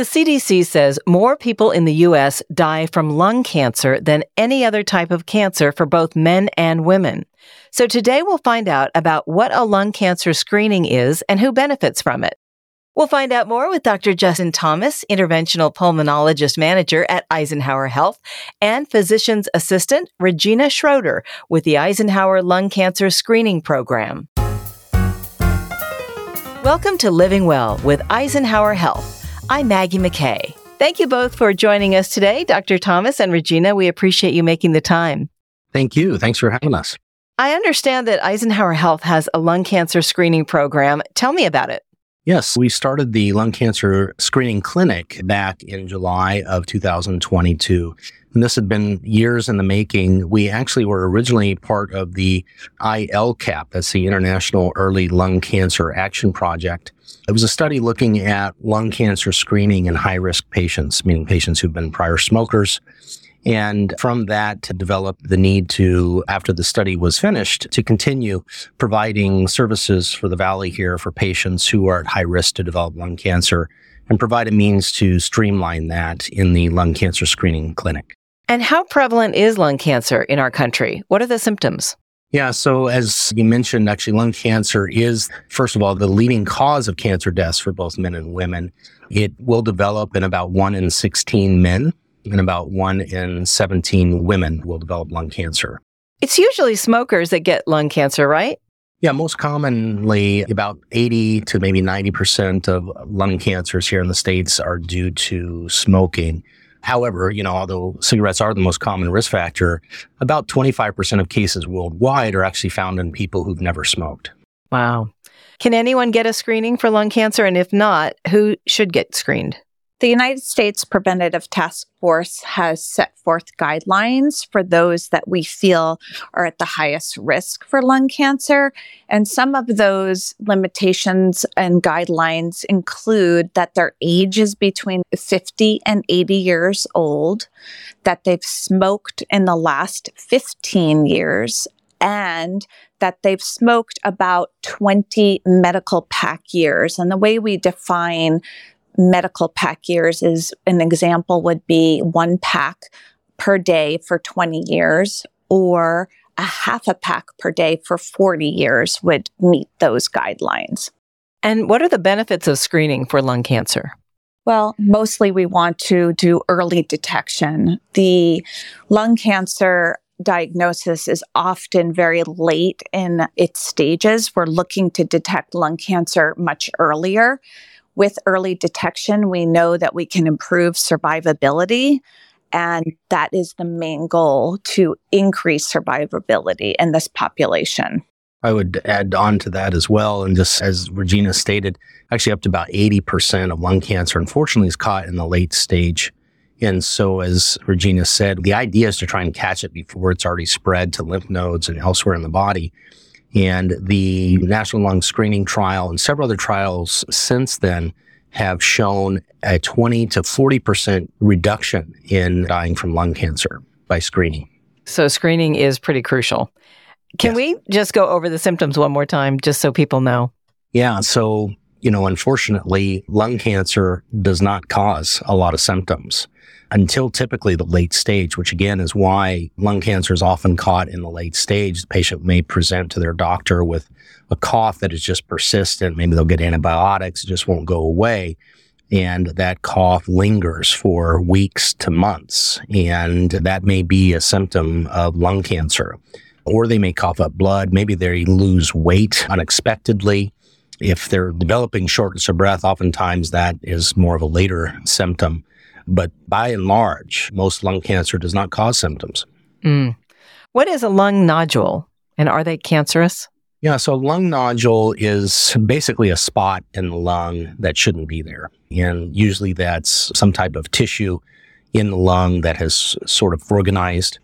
The CDC says more people in the U.S. die from lung cancer than any other type of cancer for both men and women. So today we'll find out about what a lung cancer screening is and who benefits from it. We'll find out more with Dr. Justin Thomas, interventional pulmonologist manager at Eisenhower Health, and physician's assistant Regina Schroeder with the Eisenhower Lung Cancer Screening Program. Welcome to Living Well with Eisenhower Health. I'm Maggie McKay. Thank you both for joining us today, Dr. Thomas and Regina. We appreciate you making the time. Thank you. Thanks for having us. I understand that Eisenhower Health has a lung cancer screening program. Tell me about it. Yes, we started the lung cancer screening clinic back in July of 2022. And this had been years in the making. We actually were originally part of the ILCAP, that's the International Early Lung Cancer Action Project. It was a study looking at lung cancer screening in high risk patients, meaning patients who've been prior smokers and from that, to develop the need to, after the study was finished, to continue providing services for the Valley here for patients who are at high risk to develop lung cancer and provide a means to streamline that in the lung cancer screening clinic. And how prevalent is lung cancer in our country? What are the symptoms? Yeah, so as you mentioned, actually, lung cancer is, first of all, the leading cause of cancer deaths for both men and women. It will develop in about 1 in 16 men and about one in 17 women will develop lung cancer. It's usually smokers that get lung cancer, right? Yeah, most commonly, about 80 to maybe 90% of lung cancers here in the States are due to smoking. However, you know, although cigarettes are the most common risk factor, about 25% of cases worldwide are actually found in people who've never smoked. Wow. Can anyone get a screening for lung cancer? And if not, who should get screened? The United States Preventative Task Force has set forth guidelines for those that we feel are at the highest risk for lung cancer. And some of those limitations and guidelines include that their age is between 50 and 80 years old, that they've smoked in the last 15 years, and that they've smoked about 20 medical pack years. And the way we define medical pack years is an example would be one pack per day for 20 years or a half a pack per day for 40 years would meet those guidelines. And what are the benefits of screening for lung cancer? Well, mostly we want to do early detection. The lung cancer diagnosis is often very late in its stages. We're looking to detect lung cancer much earlier with early detection, we know that we can improve survivability. And that is the main goal to increase survivability in this population. I would add on to that as well. And just as Regina stated, actually up to about 80% of lung cancer, unfortunately, is caught in the late stage. And so, as Regina said, the idea is to try and catch it before it's already spread to lymph nodes and elsewhere in the body. And the National Lung Screening Trial and several other trials since then have shown a 20 to 40% reduction in dying from lung cancer by screening. So, screening is pretty crucial. Can yes. we just go over the symptoms one more time, just so people know? Yeah. So, you know, unfortunately, lung cancer does not cause a lot of symptoms until typically the late stage, which again is why lung cancer is often caught in the late stage. The patient may present to their doctor with a cough that is just persistent. Maybe they'll get antibiotics, it just won't go away. And that cough lingers for weeks to months. And that may be a symptom of lung cancer. Or they may cough up blood. Maybe they lose weight unexpectedly. If they're developing shortness of breath, oftentimes that is more of a later symptom. But by and large, most lung cancer does not cause symptoms. Mm. What is a lung nodule and are they cancerous? Yeah, so a lung nodule is basically a spot in the lung that shouldn't be there. And usually that's some type of tissue in the lung that has sort of organized.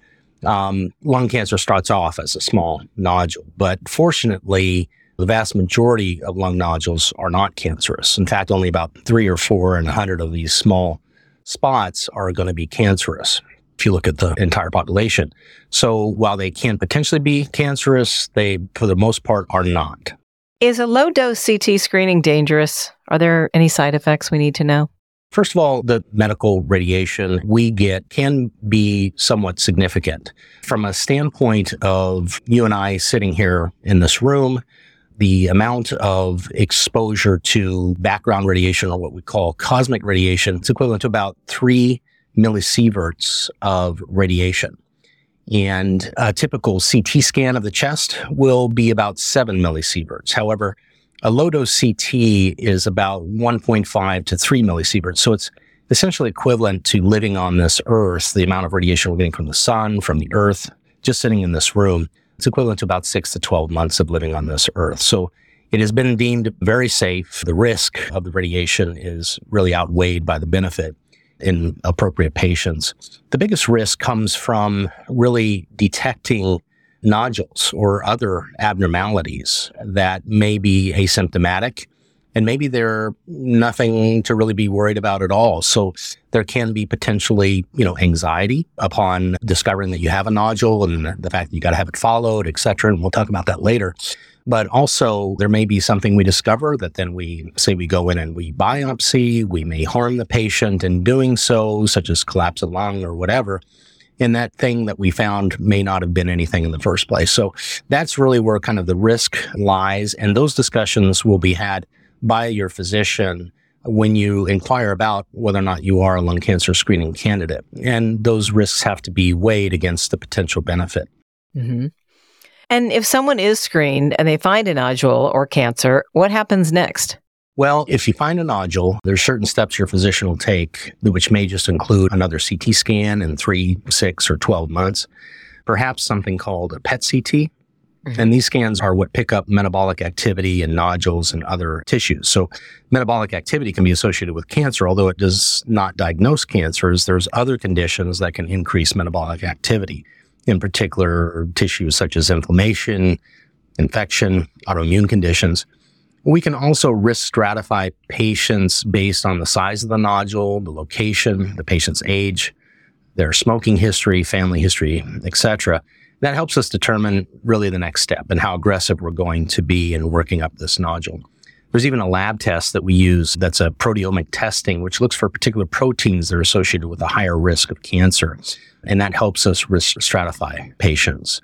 Um, lung cancer starts off as a small nodule, but fortunately, the vast majority of lung nodules are not cancerous. In fact, only about three or four in a hundred of these small spots are going to be cancerous if you look at the entire population. So while they can potentially be cancerous, they, for the most part, are not. Is a low dose CT screening dangerous? Are there any side effects we need to know? First of all, the medical radiation we get can be somewhat significant. From a standpoint of you and I sitting here in this room, the amount of exposure to background radiation or what we call cosmic radiation is equivalent to about three millisieverts of radiation. And a typical CT scan of the chest will be about seven millisieverts. However, a low dose CT is about 1.5 to 3 millisieverts. So it's essentially equivalent to living on this earth, the amount of radiation we're getting from the sun, from the earth, just sitting in this room. It's equivalent to about six to 12 months of living on this earth. So it has been deemed very safe. The risk of the radiation is really outweighed by the benefit in appropriate patients. The biggest risk comes from really detecting nodules or other abnormalities that may be asymptomatic and maybe they're nothing to really be worried about at all. So there can be potentially, you know, anxiety upon discovering that you have a nodule and the fact that you got to have it followed, et cetera. And we'll talk about that later. But also there may be something we discover that then we say we go in and we biopsy, we may harm the patient in doing so, such as collapse of lung or whatever. And that thing that we found may not have been anything in the first place. So that's really where kind of the risk lies. And those discussions will be had by your physician when you inquire about whether or not you are a lung cancer screening candidate. And those risks have to be weighed against the potential benefit. Mm-hmm. And if someone is screened and they find a nodule or cancer, what happens next? Well, if you find a nodule, there's certain steps your physician will take, which may just include another CT scan in three, six, or 12 months. Perhaps something called a PET CT. Mm-hmm. And these scans are what pick up metabolic activity and nodules and other tissues. So metabolic activity can be associated with cancer, although it does not diagnose cancers. There's other conditions that can increase metabolic activity, in particular tissues such as inflammation, infection, autoimmune conditions. We can also risk stratify patients based on the size of the nodule, the location, the patient's age, their smoking history, family history, etc. That helps us determine really the next step and how aggressive we're going to be in working up this nodule. There's even a lab test that we use that's a proteomic testing, which looks for particular proteins that are associated with a higher risk of cancer. And that helps us risk stratify patients.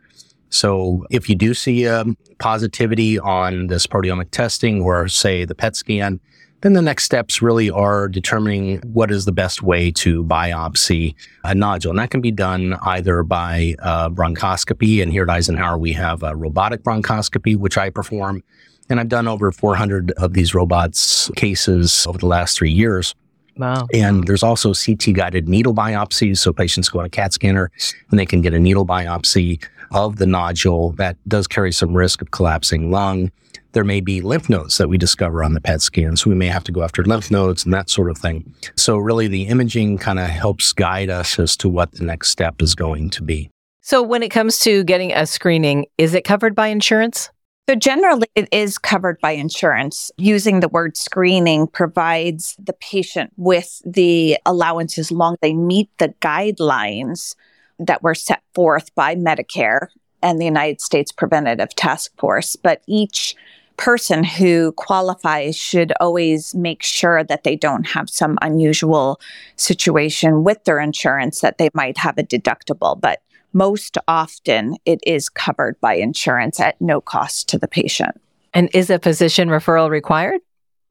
So if you do see a positivity on this proteomic testing or say the PET scan, then the next steps really are determining what is the best way to biopsy a nodule. And that can be done either by uh, bronchoscopy. And here at Eisenhower, we have a robotic bronchoscopy, which I perform. And I've done over 400 of these robots cases over the last three years. Wow. And there's also CT guided needle biopsies. So patients go on a CAT scanner and they can get a needle biopsy of the nodule that does carry some risk of collapsing lung. There may be lymph nodes that we discover on the PET scan. So we may have to go after lymph nodes and that sort of thing. So really the imaging kind of helps guide us as to what the next step is going to be. So when it comes to getting a screening, is it covered by insurance? So generally it is covered by insurance. Using the word screening provides the patient with the allowance as long as they meet the guidelines that were set forth by Medicare and the United States Preventative Task Force. But each person who qualifies should always make sure that they don't have some unusual situation with their insurance that they might have a deductible. But most often it is covered by insurance at no cost to the patient. And is a physician referral required?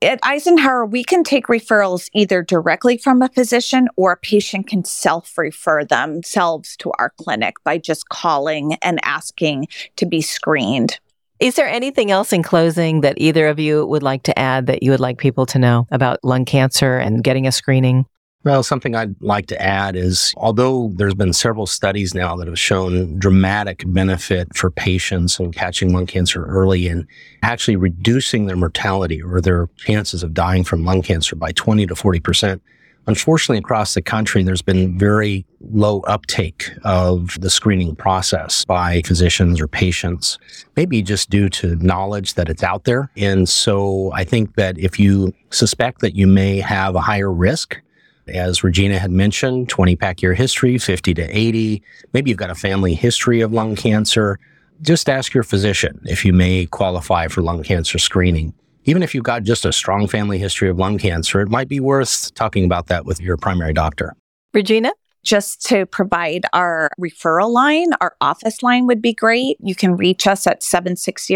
At Eisenhower, we can take referrals either directly from a physician or a patient can self refer themselves to our clinic by just calling and asking to be screened. Is there anything else in closing that either of you would like to add that you would like people to know about lung cancer and getting a screening? Well, something I'd like to add is although there's been several studies now that have shown dramatic benefit for patients in catching lung cancer early and actually reducing their mortality or their chances of dying from lung cancer by 20 to 40%. Unfortunately, across the country, there's been very low uptake of the screening process by physicians or patients, maybe just due to knowledge that it's out there. And so I think that if you suspect that you may have a higher risk, as Regina had mentioned, 20 pack year history, 50 to 80. Maybe you've got a family history of lung cancer. Just ask your physician if you may qualify for lung cancer screening. Even if you've got just a strong family history of lung cancer, it might be worth talking about that with your primary doctor. Regina? Just to provide our referral line, our office line would be great. You can reach us at 760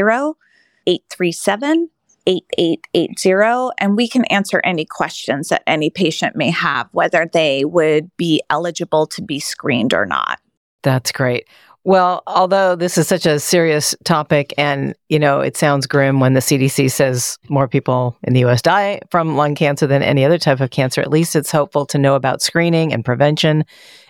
837 8880, and we can answer any questions that any patient may have, whether they would be eligible to be screened or not. That's great. Well, although this is such a serious topic and, you know, it sounds grim when the CDC says more people in the US die from lung cancer than any other type of cancer, at least it's hopeful to know about screening and prevention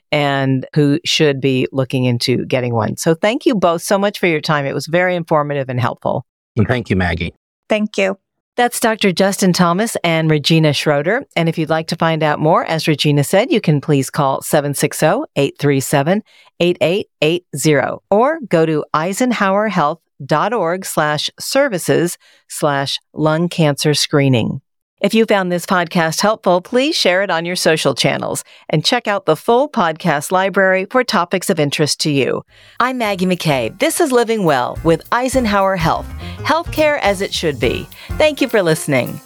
and who should be looking into getting one. So thank you both so much for your time. It was very informative and helpful. Thank you, Maggie. Thank you. That's Dr. Justin Thomas and Regina Schroeder. And if you'd like to find out more, as Regina said, you can please call 760-837-8880 or go to eisenhowerhealth.org slash services slash lung cancer screening. If you found this podcast helpful, please share it on your social channels and check out the full podcast library for topics of interest to you. I'm Maggie McKay. This is Living Well with Eisenhower Health, healthcare as it should be. Thank you for listening.